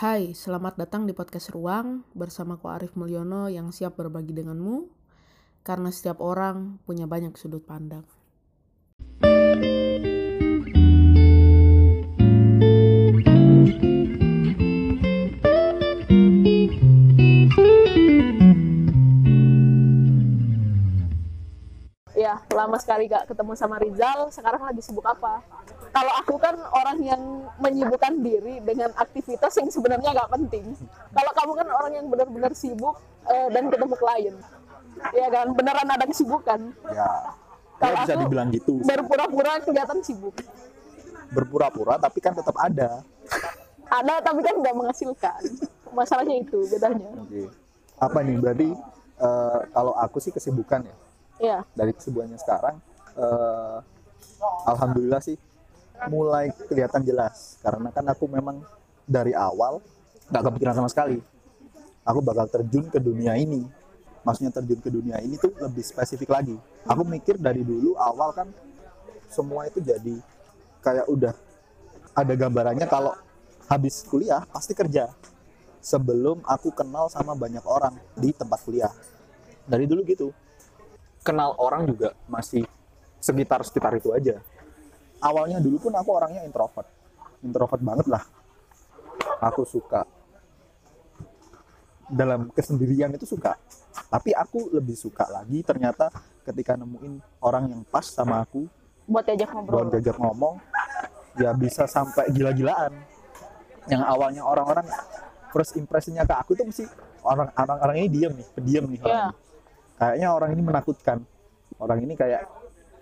Hai, selamat datang di podcast Ruang bersama Ko Arif Mulyono yang siap berbagi denganmu karena setiap orang punya banyak sudut pandang. Ya, lama sekali gak ketemu sama Rizal. Sekarang lagi sibuk apa? Kalau aku kan orang yang menyibukkan diri dengan aktivitas yang sebenarnya gak penting. Kalau kamu kan orang yang benar-benar sibuk eh, dan ketemu klien. Iya kan, beneran ada kesibukan. Ya, Kalau ya bisa aku dibilang gitu. Berpura-pura kelihatan sibuk. Berpura-pura tapi kan tetap ada. Ada tapi kan nggak menghasilkan. Masalahnya itu bedanya. Oke. Apa nih berarti eh, kalau aku sih kesibukan ya Iya. dari kesibukannya sekarang. eh, Alhamdulillah sih mulai kelihatan jelas karena kan aku memang dari awal nggak kepikiran sama sekali. Aku bakal terjun ke dunia ini. Maksudnya terjun ke dunia ini tuh lebih spesifik lagi. Aku mikir dari dulu awal kan semua itu jadi kayak udah ada gambarannya kalau habis kuliah pasti kerja sebelum aku kenal sama banyak orang di tempat kuliah dari dulu gitu kenal orang juga masih sekitar sekitar itu aja awalnya dulu pun aku orangnya introvert. Introvert banget lah. Aku suka. Dalam kesendirian itu suka. Tapi aku lebih suka lagi ternyata ketika nemuin orang yang pas sama aku. Buat diajak buat ngobrol. diajak ngomong ya bisa sampai gila-gilaan. Yang awalnya orang-orang first impressionnya ke aku tuh mesti orang orang orang ini diam nih pendiam nih orang Iya. ini. kayaknya orang ini menakutkan. Orang ini kayak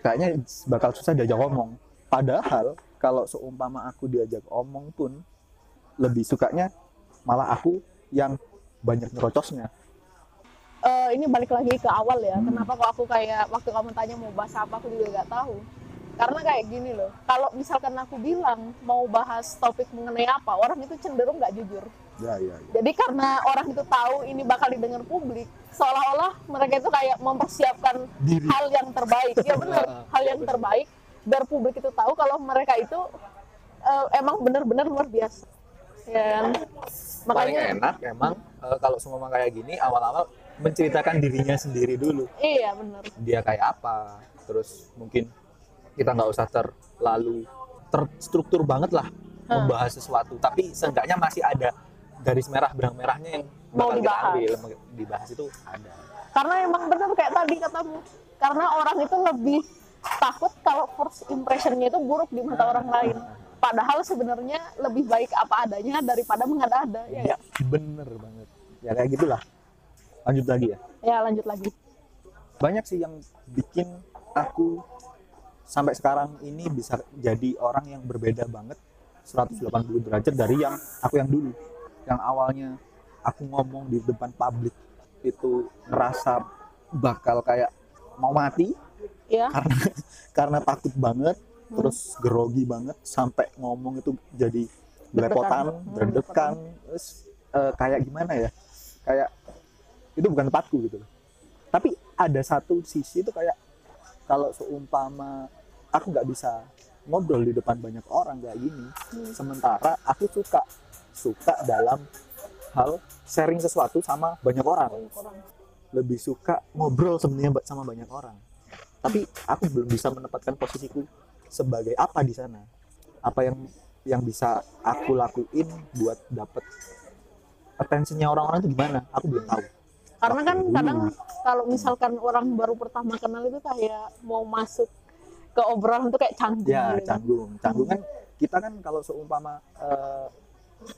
kayaknya bakal susah diajak ngomong padahal kalau seumpama aku diajak omong pun lebih sukanya malah aku yang banyak nyerocosnya Eh, ini balik lagi ke awal ya. Kenapa kok aku kayak waktu kamu tanya mau bahas apa aku juga nggak tahu. Karena kayak gini loh. Kalau misalkan aku bilang mau bahas topik mengenai apa, orang itu cenderung nggak jujur. ya ya, ya. Jadi karena orang itu tahu ini bakal didengar publik, seolah-olah mereka itu kayak mempersiapkan Diri. hal yang terbaik. Ya benar, hal yang terbaik biar publik itu tahu kalau mereka itu eh, emang benar-benar luar biasa. Ya kan? paling Makanya enak emang eh, kalau semua kayak gini awal-awal menceritakan dirinya sendiri dulu iya benar. dia kayak apa terus mungkin kita nggak usah terlalu terstruktur banget lah Hmm. membahas sesuatu tapi seenggaknya masih ada garis merah benang merahnya yang Mau kita dibahas. ambil dibahas itu ada Karena emang benar kayak tadi katamu. Karena orang itu lebih takut kalau first impressionnya itu buruk di mata orang lain. Padahal sebenarnya lebih baik apa adanya daripada mengada-ada. Ya, ya bener banget ya kayak gitulah lanjut lagi ya ya lanjut lagi. banyak sih yang bikin aku sampai sekarang ini bisa jadi orang yang berbeda banget 180 derajat dari yang aku yang dulu yang awalnya aku ngomong di depan publik itu ngerasa bakal kayak mau mati Ya, karena karena takut banget Hmm. terus grogi banget sampai ngomong itu jadi belepotan Hmm, deg-degan. terus eh, kayak gimana ya? Kayak itu bukan tempatku gitu loh. tapi ada satu sisi itu kayak kalau seumpama aku nggak bisa ngobrol di depan banyak orang kayak gini Hmm. sementara aku suka suka dalam hal sharing sesuatu sama banyak orang. Lebih suka ngobrol sebenarnya sama banyak orang tapi aku belum bisa menempatkan posisiku sebagai apa di sana. Apa yang yang bisa aku lakuin buat dapet attentionnya orang-orang itu gimana? Aku belum tahu. Karena kan kadang kalau misalkan orang baru pertama kenal itu kayak mau masuk ke obrolan itu kayak canggung. ya gitu. canggung. Canggung kan kita kan kalau seumpama eh,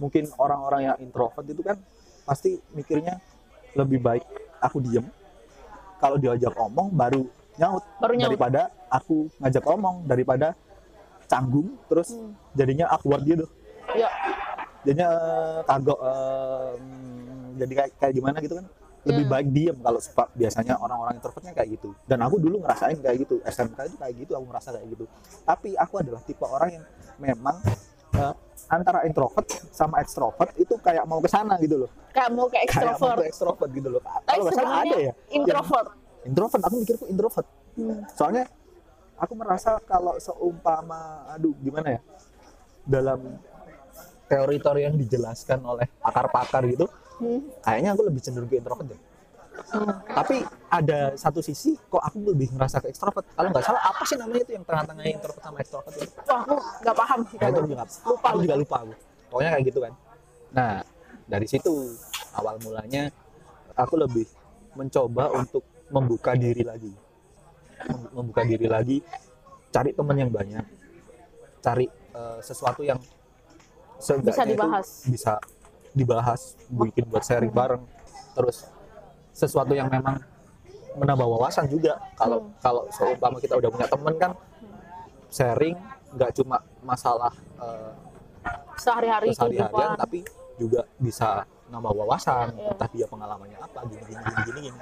mungkin orang-orang yang introvert itu kan pasti mikirnya lebih baik aku diem. Kalau diajak omong baru nyaut Baru nyaut. daripada aku ngajak omong daripada canggung terus Hmm. jadinya awkward gitu Ya, jadinya eh, kagok hmm, jadi kayak kayak gimana gitu kan lebih Hmm. baik diem kalau suka biasanya orang-orang introvertnya kayak gitu dan aku dulu ngerasain kayak gitu SMK itu kayak gitu aku ngerasa kayak gitu tapi aku adalah tipe orang yang memang eh, antara introvert sama ekstrovert itu kayak mau ke sana gitu loh kayak mau kayak kayak mau extrovert. ke ekstrovert gitu loh kalau nggak salah ada ya introvert. Introvert aku mikirku introvert. Hmm. soalnya aku merasa kalau seumpama aduh gimana ya dalam teori-teori yang dijelaskan oleh pakar-pakar gitu Hmm. kayaknya aku lebih cenderung ke introvert deh. Hmm. tapi ada satu sisi kok aku lebih ngerasa ke extrovert kalau nggak salah apa sih namanya itu yang tengah-tengah introvert sama extrovert itu? Wah, aku nggak paham. Sih Nah, itu juga Lupa, aku. juga lupa aku. Pokoknya kayak gitu kan. Nah dari situ awal mulanya aku lebih mencoba untuk membuka diri lagi Mem- membuka diri lagi cari teman yang banyak cari eh, sesuatu yang Bisa dibahas. bisa dibahas bikin buat sharing bareng terus sesuatu yang memang menambah wawasan juga kalau Hmm. kalau seumpama kita udah punya temen kan sharing nggak cuma masalah eh, sehari-hari kehidupan. tapi juga bisa nambah wawasan Iya. entah dia pengalamannya apa gini gini gini gini, gini.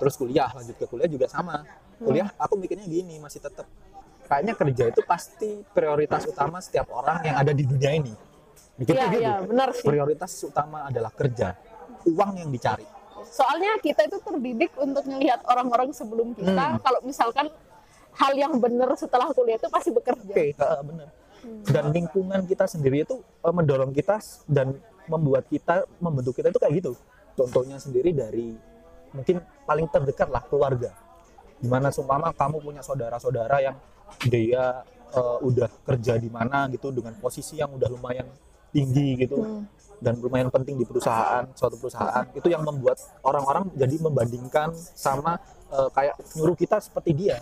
Terus kuliah lanjut ke kuliah juga sama. Kuliah aku mikirnya gini masih tetap kayaknya kerja itu pasti prioritas utama setiap orang yang ada di dunia ini. Mikirnya Iya, gitu iya, benar sih. prioritas utama adalah kerja. Uang yang dicari. Soalnya kita itu terdidik untuk melihat orang-orang sebelum kita. Hmm. kalau misalkan hal yang benar setelah kuliah itu pasti bekerja. oke eh, bener Hmm. dan lingkungan kita sendiri itu eh, mendorong kita dan membuat kita membentuk kita itu kayak gitu. Contohnya sendiri dari mungkin paling terdekat lah keluarga di mana seumpama kamu punya saudara-saudara yang dia eh, udah kerja di mana gitu dengan posisi yang udah lumayan tinggi gitu Hmm. dan lumayan penting di perusahaan suatu perusahaan itu yang membuat orang-orang jadi membandingkan sama eh, kayak nyuruh kita seperti dia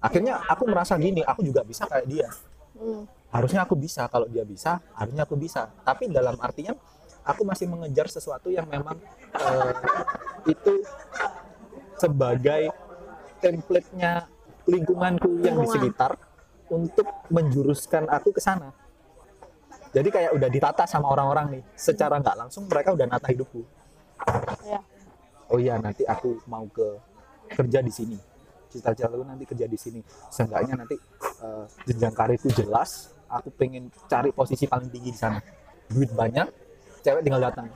akhirnya aku merasa gini aku juga bisa kayak dia Hmm. harusnya aku bisa kalau dia bisa harusnya aku bisa tapi dalam artian aku masih mengejar sesuatu yang memang eh, itu sebagai template-nya lingkunganku yang di sekitar untuk menjuruskan aku ke sana. Jadi kayak udah ditata sama orang-orang nih. Secara nggak langsung mereka udah nata hidupku. Ya. oh iya nanti aku mau ke kerja di sini. Cita-cita aku nanti kerja di sini. Seenggaknya nanti eh, jenjang karirku jelas aku pengen cari posisi paling tinggi di sana. Duit banyak cewek tinggal datang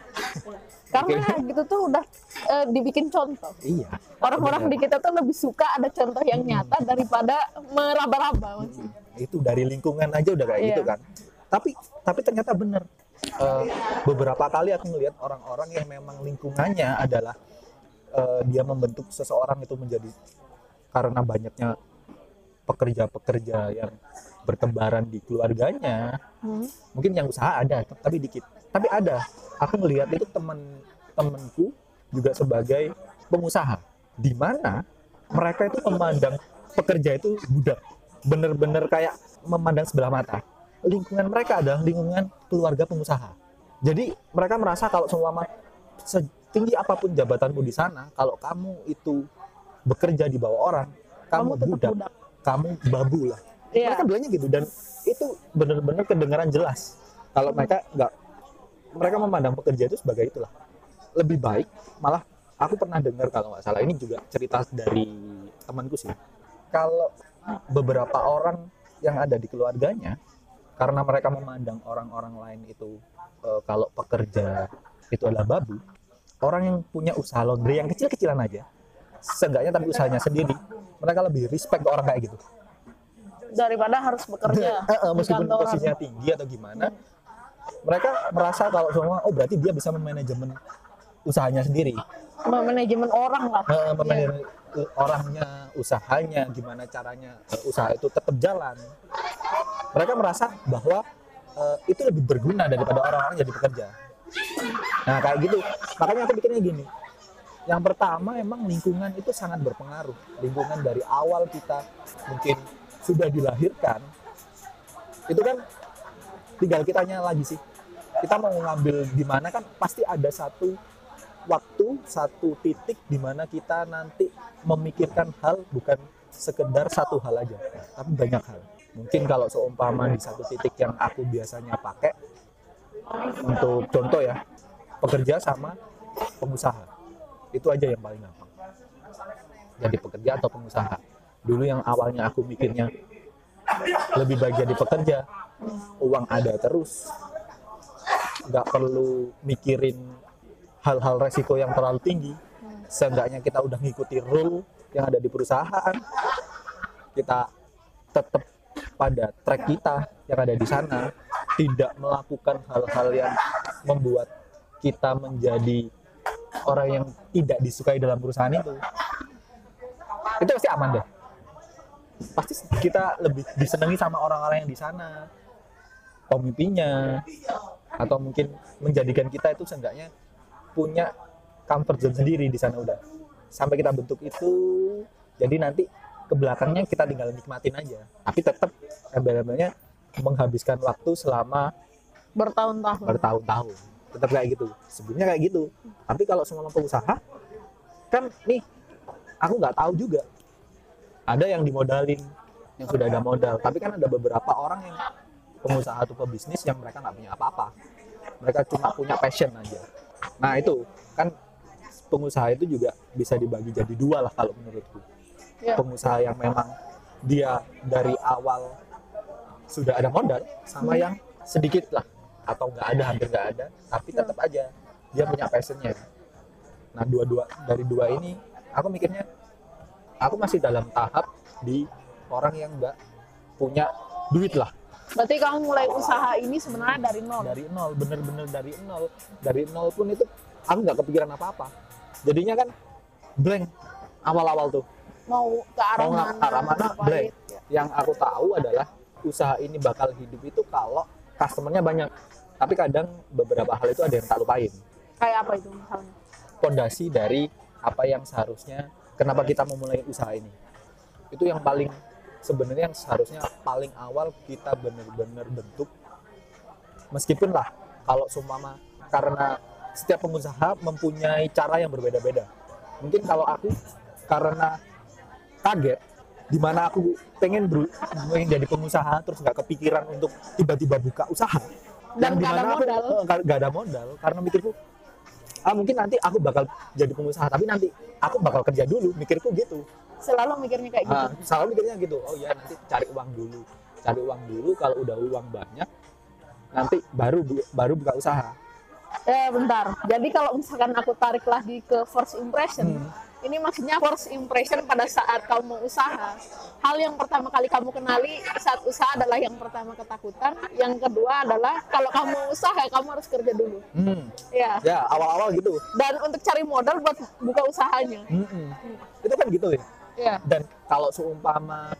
Karena gitu tuh udah eh, dibikin contoh. iya Orang-orang di kita tuh lebih suka ada contoh yang nyata daripada meraba-raba Mas. itu dari lingkungan aja udah kayak Iya. gitu kan tapi tapi ternyata bener Eh, beberapa kali aku melihat orang-orang yang memang lingkungannya adalah eh, dia membentuk seseorang itu menjadi karena banyaknya pekerja-pekerja yang bertebaran di keluarganya Hmm. mungkin yang usaha ada tapi dikit tapi ada. Aku melihat itu teman-temanku juga sebagai pengusaha di mana mereka itu memandang pekerja itu budak. Bener-bener kayak memandang sebelah mata. Lingkungan mereka adalah lingkungan keluarga pengusaha. Jadi mereka merasa kalau seumpama setinggi apa pun jabatanmu di sana kalau kamu itu bekerja di bawah orang kamu, Kamu budak, budak. kamu babu lah Iya. mereka bilangnya gitu dan itu benar-benar kedengaran jelas. Kalau mereka nggak mereka memandang pekerja itu sebagai itulah. Lebih baik malah aku pernah dengar kalau nggak salah ini juga cerita dari temanku sih. Kalau beberapa orang yang ada di keluarganya karena mereka memandang orang-orang lain itu eh, kalau pekerja itu adalah babu orang yang punya usaha laundry yang kecil-kecilan aja seenggaknya tapi usahanya sendiri mereka lebih respect ke orang kayak gitu. Daripada harus bekerja Eh, eh, di meskipun kantoran. posisinya tinggi atau gimana mereka merasa kalau semua oh berarti dia bisa memanajemen usahanya sendiri. Manajemen orang lah. Memanajemen eh, orangnya usahanya gimana caranya eh, usaha itu tetap jalan. Mereka merasa bahwa eh, itu lebih berguna daripada orang-orang jadi pekerja. Nah kayak gitu. Makanya aku pikirnya gini. Yang pertama emang lingkungan itu sangat berpengaruh. Lingkungan dari awal kita mungkin sudah dilahirkan itu kan tinggal kitanya lagi sih kita mau ngambil di mana kan pasti ada satu waktu satu titik di mana kita nanti memikirkan hal bukan sekedar satu hal aja tapi banyak hal. Mungkin kalau seumpama di satu titik yang aku biasanya pakai untuk contoh ya pekerja sama pengusaha. Itu aja yang paling gampang. Jadi pekerja atau pengusaha. Dulu yang awalnya aku mikirnya lebih baik jadi pekerja. Uang ada terus. Nggak perlu mikirin hal-hal resiko yang terlalu tinggi. Seenggaknya kita udah ngikuti rule yang ada di perusahaan. Kita tetap pada track kita yang ada di sana. Tidak melakukan hal-hal yang membuat kita menjadi orang yang tidak disukai dalam perusahaan itu. Itu pasti aman deh pasti kita lebih disenangi sama orang-orang yang di sana. Pemimpinnya. Atau mungkin menjadikan kita itu seenggaknya punya comfort zone sendiri di sana udah. Sampai kita bentuk itu jadi nanti ke belakangnya kita tinggal nikmatin aja. Tapi tetap embel-embelnya menghabiskan waktu selama bertahun-tahun. bertahun-tahun. Tetap kayak gitu. Sebelumnya kayak gitu. Tapi kalau semua pengusaha kan nih aku nggak tahu juga ada yang dimodalin. Yang sudah ada modal. tapi kan ada beberapa orang yang pengusaha atau pebisnis yang mereka nggak punya apa-apa. Mereka cuma punya passion aja. Nah itu kan pengusaha itu juga bisa dibagi jadi dua lah kalau menurutku. Ya. pengusaha yang memang dia dari awal sudah ada modal sama Hmm. yang sedikit lah. Atau nggak ada hampir nggak ada. Tapi Ya. tetap aja dia punya passionnya. Nah dua-dua dari dua ini aku mikirnya aku masih dalam tahap di orang yang nggak punya duit lah. Berarti kamu mulai usaha ini sebenarnya dari nol? Dari nol bener-bener dari nol. Dari nol pun itu aku nggak kepikiran apa-apa. Jadinya kan blank awal-awal tuh. Mau ke arah Mau mana ke arah mana, blank. yang aku tahu adalah usaha ini bakal hidup itu kalau customernya banyak. Tapi kadang beberapa hal itu ada yang tak lupain. Kayak apa itu misalnya? Fondasi dari apa yang seharusnya kenapa kita memulai usaha ini? Itu yang paling sebenarnya yang seharusnya paling awal kita benar-benar bentuk. Meskipun lah kalau seumpama karena setiap pengusaha mempunyai cara yang berbeda-beda. Mungkin kalau aku karena kaget di mana aku pengen ber, pengen jadi pengusaha terus nggak kepikiran untuk tiba-tiba buka usaha. Dan yang di mana aku modal. nggak nggak ada modal karena mikirku ah mungkin nanti aku bakal jadi pengusaha tapi nanti aku bakal kerja dulu mikirku gitu. Selalu mikirnya kayak gitu? Ah, selalu mikirnya gitu. Oh ya nanti cari uang dulu. Cari uang dulu kalau udah uang banyak nanti baru baru buka usaha. Eh bentar. Jadi kalau misalkan aku tarik lagi ke first impression Hmm. Ini maksudnya first impression pada saat kamu mau usaha. Hal yang pertama kali kamu kenali saat usaha adalah yang pertama ketakutan. Yang kedua adalah kalau kamu usaha kamu harus kerja dulu. Hmm. ya. Ya awal-awal gitu. Dan untuk cari modal buat buka usahanya. Mm-mm. itu kan gitu ya. Ya. Dan kalau seumpama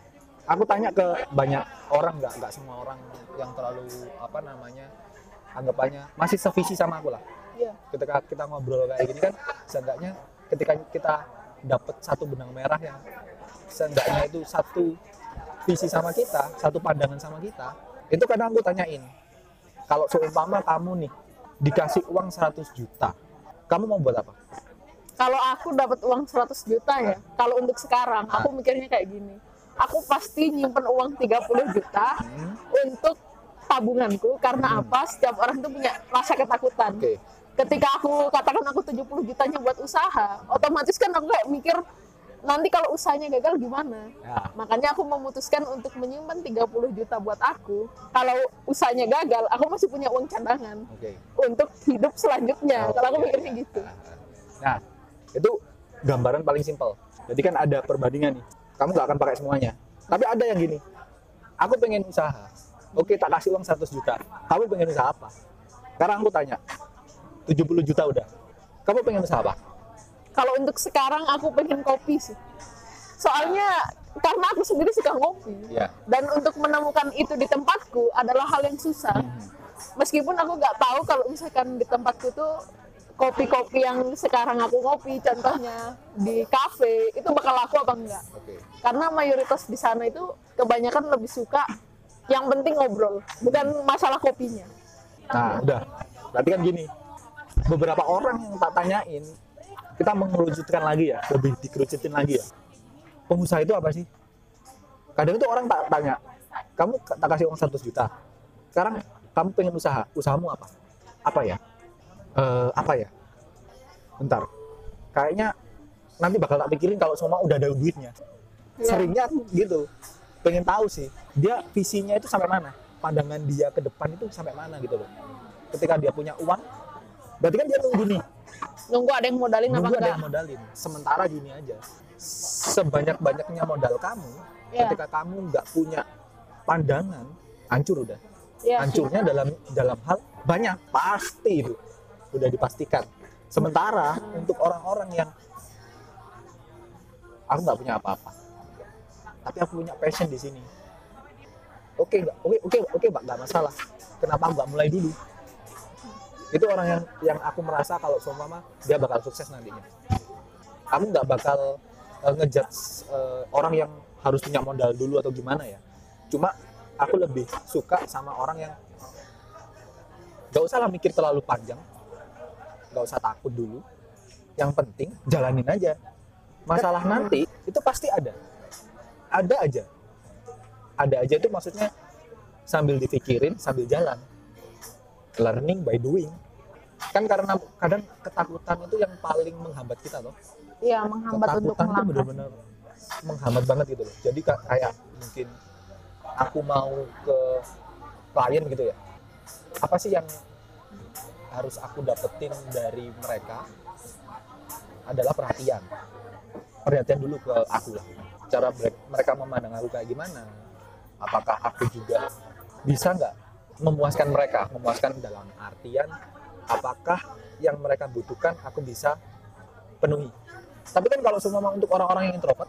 aku tanya ke banyak orang nggak nggak semua orang yang terlalu apa namanya anggapannya masih sevisi sama aku lah. Ya. Ketika kita ngobrol kayak gini kan seenggaknya ketika kita dapat satu benang merah yang seenggaknya itu satu visi sama kita satu pandangan sama kita itu kadang aku tanyain kalau seumpama kamu nih dikasih uang 100 juta kamu mau buat apa? Kalau aku dapat uang 100 juta ya kalau untuk sekarang aku mikirnya kayak gini. Aku pasti nyimpen uang 30 juta Hmm, untuk tabunganku karena apa? Setiap orang tuh punya rasa ketakutan. Oke ketika aku katakan aku 70 jutanya buat usaha otomatis kan aku kayak mikir nanti kalau usahanya gagal gimana ya makanya aku memutuskan untuk menyimpan 30 juta buat aku kalau usahanya gagal aku masih punya uang cadangan oke untuk hidup selanjutnya Oh, kalau aku mikirnya iya. gitu Nah, itu gambaran paling simpel. Jadi kan ada perbandingan nih. Kamu nggak akan pakai semuanya. Tapi ada yang gini. Aku pengen usaha. Oke, tak kasih uang 100 juta. Kamu pengen usaha apa? Sekarang aku tanya. 70 juta udah. Kamu pengen usaha apa? kalau untuk sekarang aku pengen kopi sih soalnya karena aku sendiri suka ngopi Iya. dan untuk menemukan itu di tempatku adalah hal yang susah meskipun aku nggak tahu kalau misalkan di tempatku tuh kopi-kopi yang sekarang aku ngopi contohnya di kafe itu bakal laku apa enggak Oke. karena mayoritas di sana itu kebanyakan lebih suka yang penting ngobrol bukan masalah kopinya Nah, udah. Berarti kan gini. Beberapa orang yang tak tanyain, kita mengerucutkan lagi ya, lebih dikerucutin lagi ya. Pengusaha itu apa sih? Kadang itu orang tak tanya, kamu tak kasih uang 100 juta. Sekarang kamu pengen usaha, usahamu apa? Apa ya? Eh, apa ya? Bentar. Kayaknya nanti bakal tak pikirin kalau semua udah ada duitnya. Iya. Seringnya gitu. Pengen tahu sih, dia visinya itu sampai mana? Pandangan dia ke depan itu sampai mana gitu loh. Ketika dia punya uang, berarti kan dia nunggu nih, nunggu ada yang modalin apa nunggu ada enggak? yang modalin. Sementara gini aja, sebanyak-banyaknya modal kamu, Iya. ketika kamu nggak punya pandangan hancur udah. Sih. hancurnya dalam dalam hal banyak. Pasti itu udah dipastikan. Sementara untuk orang-orang yang aku nggak punya apa-apa. Tapi aku punya passion di sini. Oke nggak? Oke oke oke mbak nggak masalah. Kenapa nggak mulai dulu itu orang yang yang aku merasa kalau seumpama dia bakal sukses nantinya. Aku nggak bakal uh, ngejudge uh, orang yang harus punya modal dulu atau gimana ya. Cuma aku lebih suka sama orang yang gak usah lah mikir terlalu panjang. Gak usah takut dulu. Yang penting jalanin aja. Masalah nanti itu pasti ada. Ada aja. Ada aja itu maksudnya sambil dipikirin sambil jalan learning by doing. Kan karena kadang ketakutan itu yang paling menghambat kita loh Iya, menghambat untuk ketakutan itu melangkah. benar-benar menghambat banget gitu loh. Jadi ka- kayak mungkin aku mau ke klien gitu ya. Apa sih yang harus aku dapetin dari mereka adalah perhatian. Perhatian dulu ke aku lah. Cara mereka memandang aku kayak gimana? Apakah aku juga bisa nggak memuaskan mereka memuaskan dalam artian apakah yang mereka butuhkan aku bisa penuhi. Tapi kan kalau semua untuk orang-orang yang introvert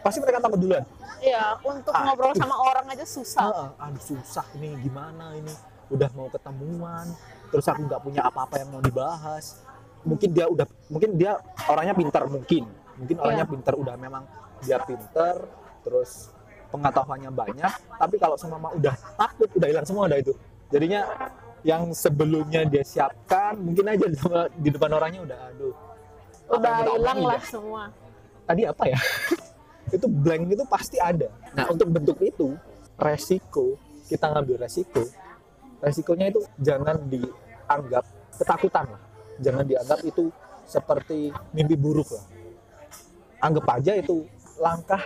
pasti mereka takut duluan. Iya, untuk Ah, ngobrol sama orang aja susah. ah, aduh susah ini gimana ini? Udah mau ketemuan terus aku nggak punya apa-apa yang mau dibahas. Mungkin dia udah mungkin dia orangnya pintar mungkin. Mungkin orangnya Iya. pintar udah memang dia pintar terus pengetahuannya banyak tapi kalau semua udah takut udah hilang semua udah itu. Jadinya yang sebelumnya dia siapkan mungkin aja di depan- orangnya udah aduh. Udah hilang omongin lah ya? semua. tadi apa ya? Itu blank itu pasti ada. Nah. Untuk bentuk itu resiko kita ngambil resiko. Resikonya itu jangan dianggap ketakutan lah. Jangan dianggap itu seperti mimpi buruk lah. Anggap aja itu langkah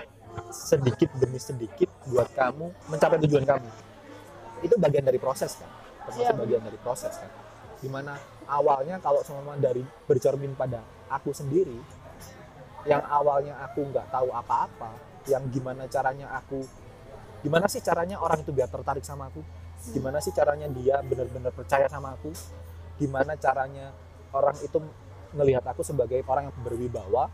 sedikit demi sedikit buat kamu mencapai tujuan kamu. Itu bagian dari proses kan? Termasuk Iya. bagian dari proses kan? Di mana awalnya kalau semua dari bercermin pada aku sendiri yang awalnya aku nggak tahu apa-apa yang gimana caranya aku gimana sih caranya orang itu biar tertarik sama aku? Gimana sih caranya dia benar-benar percaya sama aku? Gimana caranya orang itu melihat aku sebagai orang yang berwibawa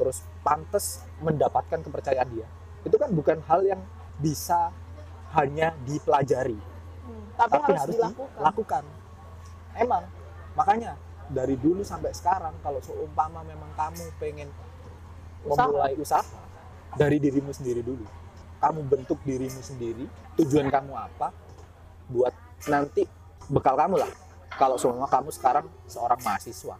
terus pantas mendapatkan kepercayaan dia itu kan bukan hal yang bisa hanya dipelajari Hmm, Tapi, harus, dilakukan. dilakukan. Emang, makanya dari dulu sampai sekarang kalau seumpama memang kamu pengen Usaha. memulai usaha dari dirimu sendiri dulu. Kamu bentuk dirimu sendiri, tujuan kamu apa buat nanti bekal kamu lah. Kalau semua kamu sekarang seorang mahasiswa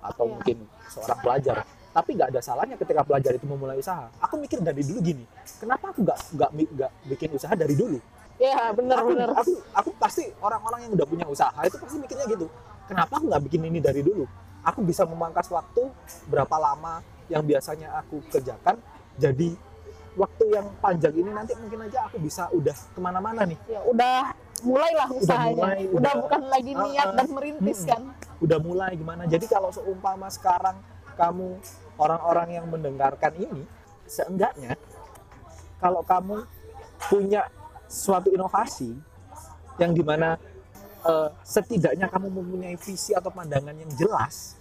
atau Iya. mungkin seorang pelajar, tapi nggak ada salahnya ketika pelajar itu memulai usaha. Aku mikir dari dulu gini, kenapa aku nggak nggak nggak bikin usaha dari dulu? Iya, aku, benar-benar. aku, aku pasti orang-orang yang udah punya usaha itu pasti mikirnya gitu. Kenapa aku nggak bikin ini dari dulu? Aku bisa memangkas waktu berapa lama yang biasanya aku kerjakan jadi waktu yang panjang ini nanti mungkin aja aku bisa udah ke mana-mana nih. Ya, udah mulailah usahanya. mulai, udah, udah- bukan lagi niat ah. dan merintis Mm-mm. kan. Udah mulai gimana? Jadi kalau seumpama sekarang kamu orang-orang yang mendengarkan ini, seenggaknya kalau kamu punya suatu inovasi yang di mana eh, setidaknya kamu mempunyai visi atau pandangan yang jelas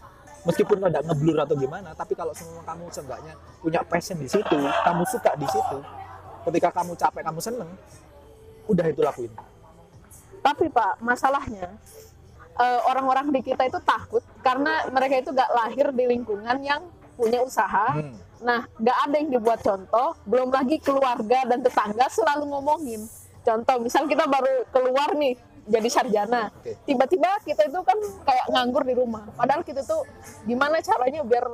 meskipun ada ngeblur atau gimana tapi kalau semua kamu seenggaknya punya passion di situ kamu suka di situ ketika kamu capek kamu seneng udah itu lakuin. Tapi Pak, masalahnya orang-orang di kita itu takut karena mereka itu gak lahir di lingkungan yang punya usaha. Hmm. Nah, gak ada yang dibuat contoh, belum lagi keluarga dan tetangga selalu ngomongin. Contoh, misal kita baru keluar nih jadi sarjana, tiba-tiba kita itu kan kayak nganggur di rumah. Padahal kita tuh gimana caranya biar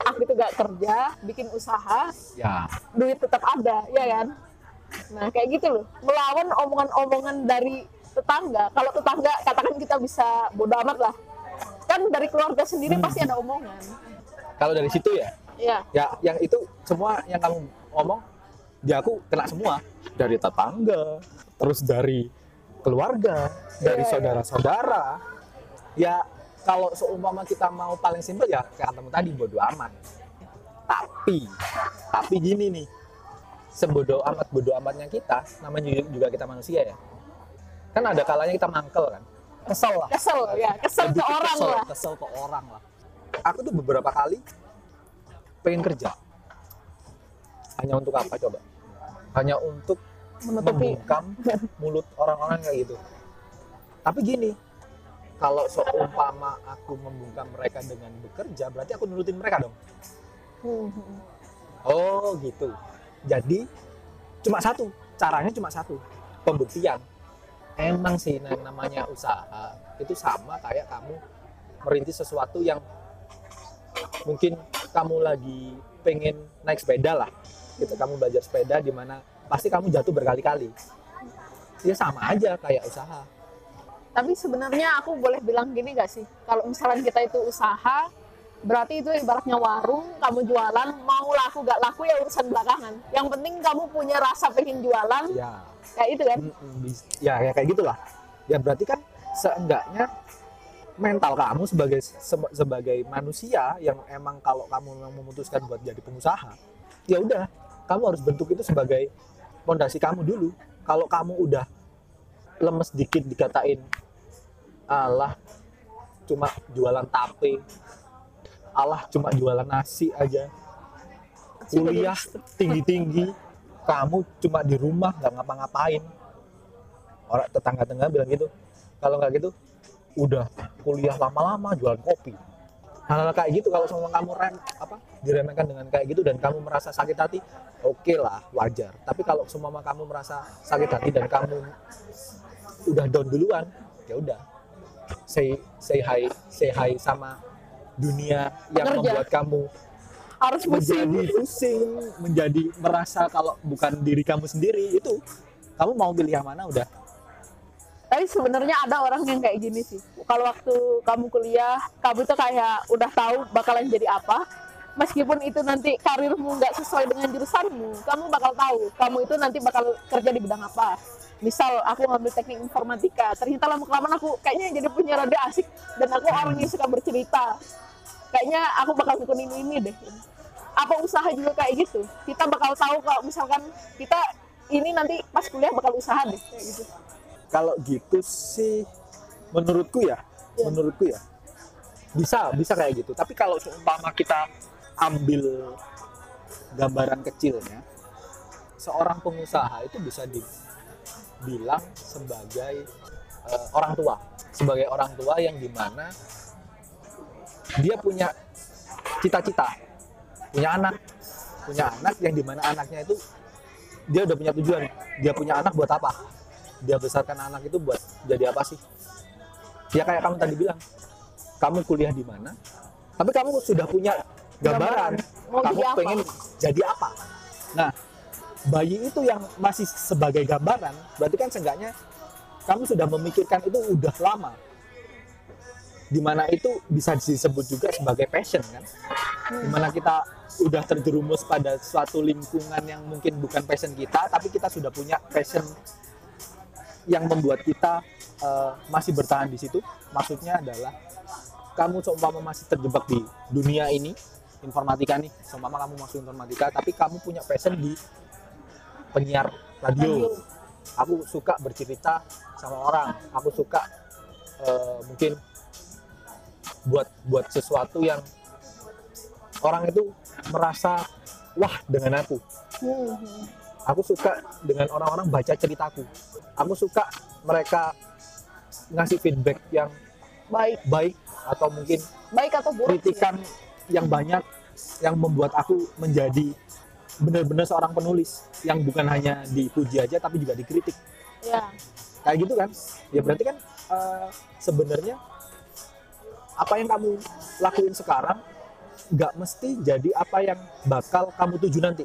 aku itu gak kerja, bikin usaha, ya duit tetap ada, ya kan? Nah, kayak gitu loh. Melawan omongan-omongan dari tetangga. Kalau tetangga katakan kita bisa bodo amat lah. Kan dari keluarga sendiri Hmm. pasti ada omongan. kalau dari situ ya Ya, ya yang itu semua yang kamu ngomong di aku kena semua dari tetangga terus dari keluarga dari Iya, iya. saudara-saudara ya kalau seumpama kita mau paling simpel ya kayak katamu tadi bodo amat tapi tapi gini nih sebodoh amat bodoh amatnya kita namanya juga kita manusia ya kan ada kalanya kita mangkel kan? Kesel lah. Kesel ya. Kesel ke Lebih ke orang kesel, lah. kesel ke orang lah. Aku tuh beberapa kali pengen kerja. Hanya untuk apa coba? Hanya untuk menutupi. membungkam mulut orang-orang kayak gitu. Tapi gini kalau seumpama aku membungkam mereka dengan bekerja berarti aku nurutin mereka dong. Hmm, hmm. oh gitu. Jadi cuma satu. Caranya cuma satu. Pembuktian emang sih yang namanya usaha itu sama kayak kamu merintis sesuatu yang mungkin kamu lagi pengen naik sepeda lah gitu. Kamu belajar sepeda di mana pasti kamu jatuh berkali-kali. Ya sama aja kayak usaha. Tapi sebenarnya aku boleh bilang gini gak sih? Kalau misalnya kita itu usaha berarti itu ibaratnya warung kamu jualan mau laku gak laku ya urusan belakangan. Yang penting kamu punya rasa pengen jualan ya kayak itu kan? Ya ya kayak gitulah. Ya berarti kan seenggaknya mental kamu sebagai se- sebagai manusia yang emang kalau kamu memang memutuskan buat jadi pengusaha ya udah kamu harus bentuk itu sebagai pondasi kamu dulu. Kalau kamu udah lemes dikit dikatain Allah cuma jualan tape Allah cuma jualan nasi aja kuliah tinggi-tinggi kamu cuma di rumah nggak ngapa-ngapain. Orang tetangga-tetangga bilang gitu. Kalau nggak gitu udah kuliah lama-lama jualan kopi. Hal-hal kayak gitu kalau semua kamu rem apa diremehkan dengan kayak gitu dan kamu merasa sakit hati oke lah wajar. Tapi kalau semua kamu merasa sakit hati dan kamu udah down duluan ya udah. Say say hi say hi sama dunia yang Pekerja. membuat kamu harus pusing. Menjadi pusing, menjadi merasa kalau bukan diri kamu sendiri itu kamu mau pilih yang mana udah. Tapi sebenarnya ada orang yang kayak gini sih. Kalau waktu kamu kuliah kamu tuh kayak udah tahu bakalan jadi apa. Meskipun itu nanti karirmu nggak sesuai dengan jurusanmu kamu bakal tahu kamu itu nanti bakal kerja di bidang apa. Misal aku ngambil teknik informatika ternyata lama kelamaan aku kayaknya jadi punya rada asik dan aku orang yang suka bercerita kayaknya aku bakal tekunin ini deh. Apa usaha juga kayak gitu. Kita bakal tahu kalau misalkan kita ini nanti pas kuliah bakal usaha deh kayak gitu. Kalau gitu sih menurutku ya Iya. menurutku ya bisa bisa kayak gitu. Tapi kalau seumpama kita ambil gambaran kecilnya seorang pengusaha itu bisa dibilang sebagai eh, orang tua. Sebagai orang tua yang di mana dia punya cita-cita punya anak. Punya anak yang di mana anaknya itu dia udah punya tujuan. Dia punya anak buat apa? Dia besarkan anak itu buat jadi apa sih? Ya kayak kamu tadi bilang kamu kuliah di mana? Tapi kamu sudah punya gambaran Mau kamu jadi apa? pengen jadi apa? Nah bayi itu yang masih sebagai gambaran berarti kan seenggaknya kamu sudah memikirkan itu udah lama di mana itu bisa disebut juga sebagai passion kan? Di mana kita udah terjerumus pada suatu lingkungan yang mungkin bukan passion kita tapi kita sudah punya passion yang membuat kita eh, masih bertahan di situ. Maksudnya adalah kamu seumpama masih terjebak di dunia ini informatika nih seumpama kamu masuk informatika tapi kamu punya passion di penyiar radio, Radio. aku suka bercerita sama orang. Aku suka eh, mungkin buat buat sesuatu yang orang itu merasa wah dengan aku. Hmm, aku suka dengan orang-orang baca ceritaku. Aku suka mereka ngasih feedback yang baik. baik atau mungkin baik atau buruk kritikan yang banyak yang membuat aku menjadi benar-benar seorang penulis yang bukan hanya dipuji aja tapi juga dikritik. Ya kayak gitu kan? Ya berarti kan eh, sebenarnya apa yang kamu lakuin sekarang nggak mesti jadi apa yang bakal kamu tuju nanti.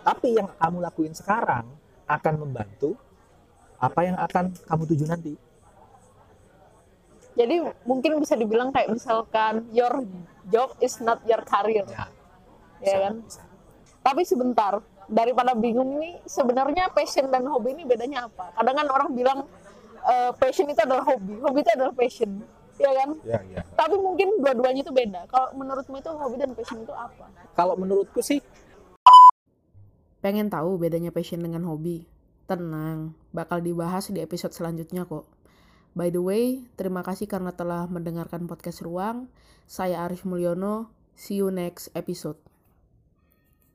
Tapi yang kamu lakuin sekarang akan membantu apa yang akan kamu tuju nanti. Jadi mungkin bisa dibilang kayak misalkan your job is not your career. Ya. Ya kan? bisa. tapi sebentar daripada bingung ini sebenarnya passion dan hobi ini bedanya apa? Kadang kan orang bilang eh, passion itu adalah hobi hobi itu adalah passion ya kan ya ya tapi mungkin dua-duanya itu beda kalau menurutmu itu hobi dan passion itu apa kalau menurutku sih Pengen tahu bedanya passion dengan hobi? Tenang, bakal dibahas di episode selanjutnya kok. By the way, terima kasih karena telah mendengarkan podcast Ruang. Saya Arif Mulyono. See you next episode.